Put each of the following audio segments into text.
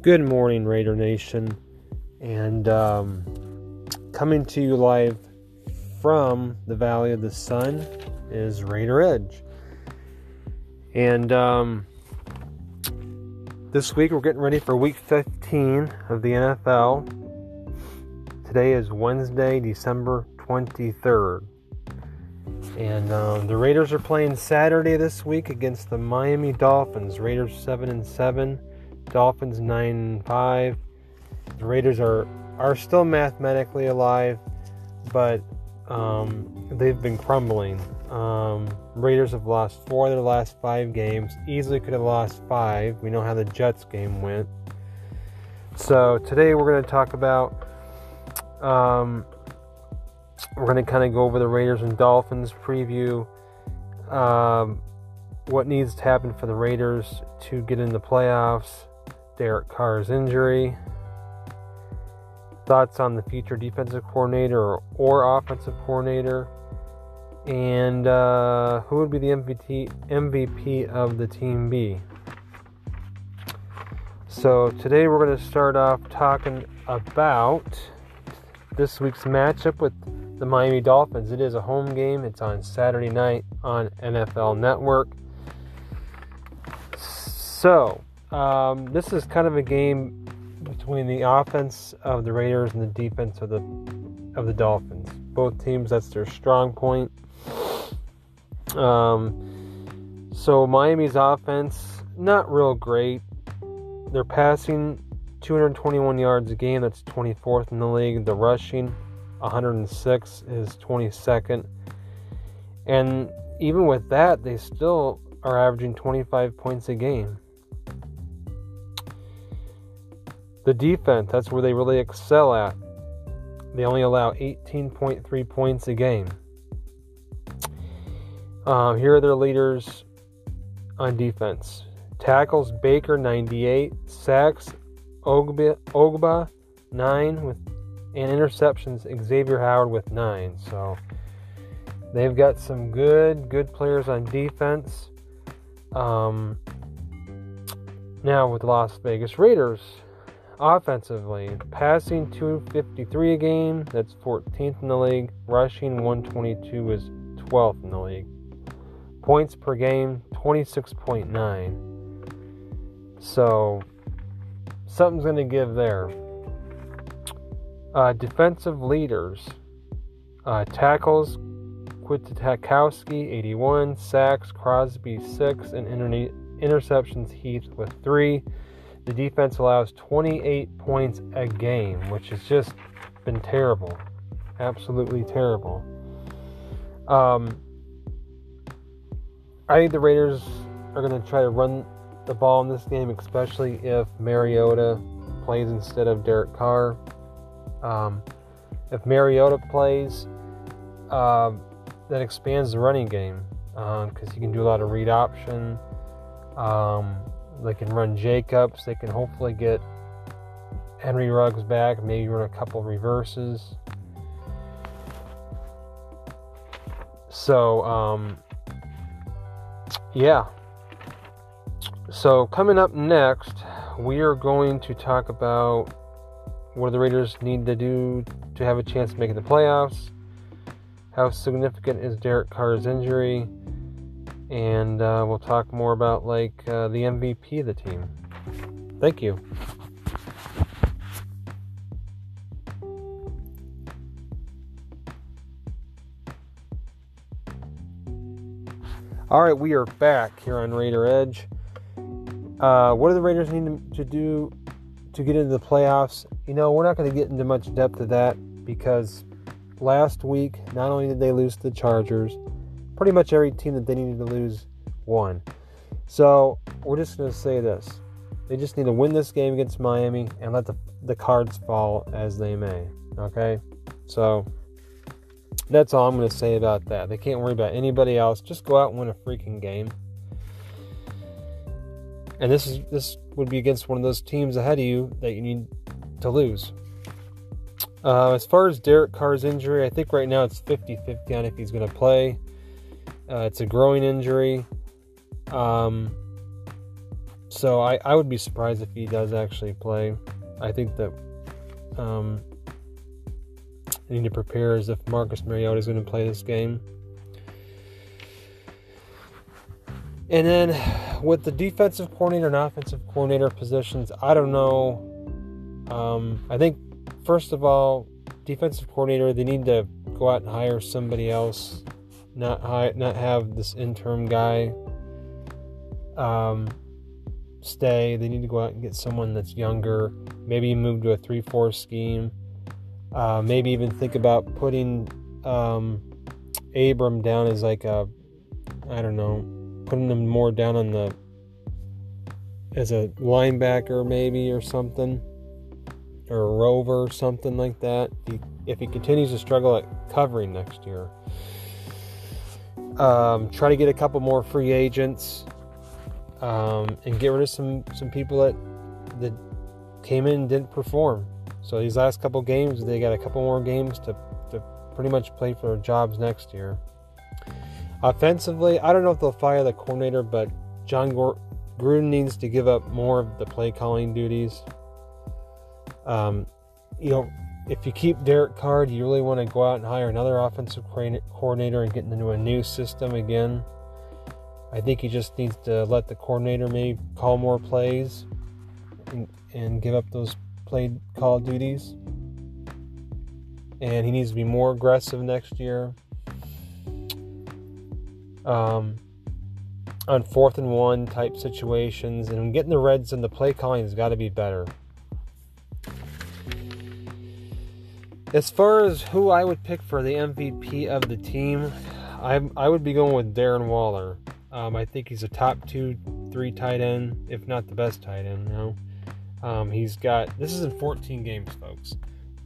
Good morning, Raider Nation. And um, coming to you live from the Valley of the Sun is Raider Edge. And um, this week we're getting ready for week 15 of the NFL. Today is Wednesday, December 23rd. And um, the Raiders are playing Saturday this week against the Miami Dolphins. Raiders 7 and 7 Dolphins 9 5. The Raiders are, are still mathematically alive, but um, they've been crumbling. Um, Raiders have lost four of their last five games. Easily could have lost five. We know how the Jets game went. So today we're going to talk about. Um, we're going to kind of go over the Raiders and Dolphins preview. Um, what needs to happen for the Raiders to get in the playoffs Derek Carr's injury, thoughts on the future defensive coordinator or, offensive coordinator, and uh, who would be the MVP, MVP of the Team B. So today we're going to start off talking about this week's matchup with the Miami Dolphins. It is a home game. It's on Saturday night on NFL Network. So, um, this is kind of a game between the offense of the Raiders and the defense of the of the Dolphins. Both teams, that's their strong point. Um, so Miami's offense not real great. They're passing 221 yards a game. That's 24th in the league. The rushing 106 is 22nd. And even with that, they still are averaging 25 points a game. The defense, that's where they really excel at. They only allow 18.3 points a game. Um, here are their leaders on defense. Tackles Baker 98, sacks Ogbah, Ogbah 9 with and interceptions Xavier Howard with 9. So they've got some good good players on defense. Um, now with the Las Vegas Raiders, offensively. Passing 253 a game, that's 14th in the league. Rushing 122 is 12th in the league. Points per game 26.9. So something's going to give there. Uh, defensive leaders uh, tackles Kwiatoski 81, sacks Crosby 6, and inter- interceptions Heath with 3. The defense allows 28 points a game, which has just been terrible. Absolutely terrible. Um, I think the Raiders are going to try to run the ball in this game, especially if Mariota plays instead of Derek Carr. Um, if Mariota plays, uh, that expands the running game because um, he can do a lot of read option. Um, they can run Jacobs. They can hopefully get Henry Ruggs back, maybe run a couple reverses. So, um, yeah. So, coming up next, we are going to talk about what the Raiders need to do to have a chance of making the playoffs. How significant is Derek Carr's injury? And uh, we'll talk more about like uh, the MVP of the team. Thank you. All right, we are back here on Raider Edge. Uh, what do the Raiders need to do to get into the playoffs? You know, we're not going to get into much depth of that because last week, not only did they lose to the Chargers, pretty much every team that they needed to lose won. So we're just going to say this. They just need to win this game against Miami and let the, the cards fall as they may. Okay? So that's all I'm going to say about that. They can't worry about anybody else. Just go out and win a freaking game. And this is this would be against one of those teams ahead of you that you need to lose. Uh, as far as Derek Carr's injury, I think right now it's 50 50 on if he's going to play. Uh, it's a groin injury. Um, so I, I would be surprised if he does actually play. I think that um, I need to prepare as if Marcus Mariota is going to play this game. And then with the defensive coordinator and offensive coordinator positions, I don't know. Um, I think, first of all, defensive coordinator, they need to go out and hire somebody else, not hire, not have this interim guy um, stay. They need to go out and get someone that's younger. Maybe move to a three-four scheme. Uh, maybe even think about putting um, Abram down as like a, I don't know, putting him more down on the as a linebacker maybe or something, or a rover or something like that. If he, if he continues to struggle at covering next year, um, try to get a couple more free agents um, and get rid of some some people that that came in and didn't perform. So these last couple games, they got a couple more games to, to pretty much play for their jobs next year. Offensively, I don't know if they'll fire the coordinator, but Jon Gruden needs to give up more of the play calling duties. Um, you know, if you keep Derek Carr, do you really want to go out and hire another offensive coordinator and get into a new system again? I think he just needs to let the coordinator maybe call more plays and, and give up those play call duties. And he needs to be more aggressive next year. Um, on fourth and one type situations, and getting the Reds and the play calling has got to be better. As far as who I would pick for the MVP of the team, I I would be going with Darren Waller. Um, I think he's a top two, three tight end, if not the best tight end now. Um, he's got this is in 14 games, folks.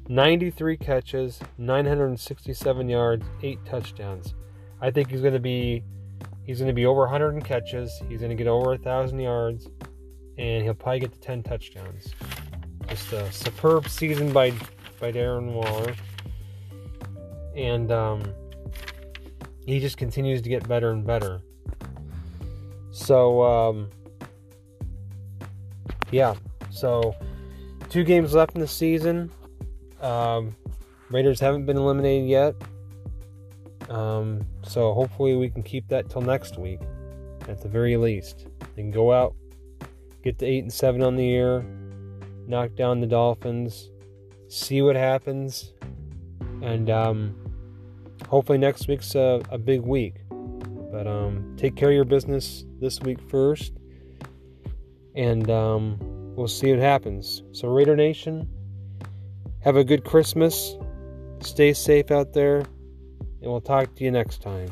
93 catches, 967 yards, eight touchdowns. I think he's going to be he's going to be over 100 in catches. He's going to get over a thousand yards, and he'll probably get to 10 touchdowns. Just a superb season by by Darren Waller, and um, he just continues to get better and better. So, um, yeah. So, two games left in the season. Um, Raiders haven't been eliminated yet. Um, so, hopefully, we can keep that till next week at the very least. And go out, get to 8 and 7 on the year, knock down the Dolphins, see what happens. And um, hopefully, next week's a, a big week. But um, take care of your business this week first, and um, we'll see what happens. So, Raider Nation, have a good Christmas. Stay safe out there, and we'll talk to you next time.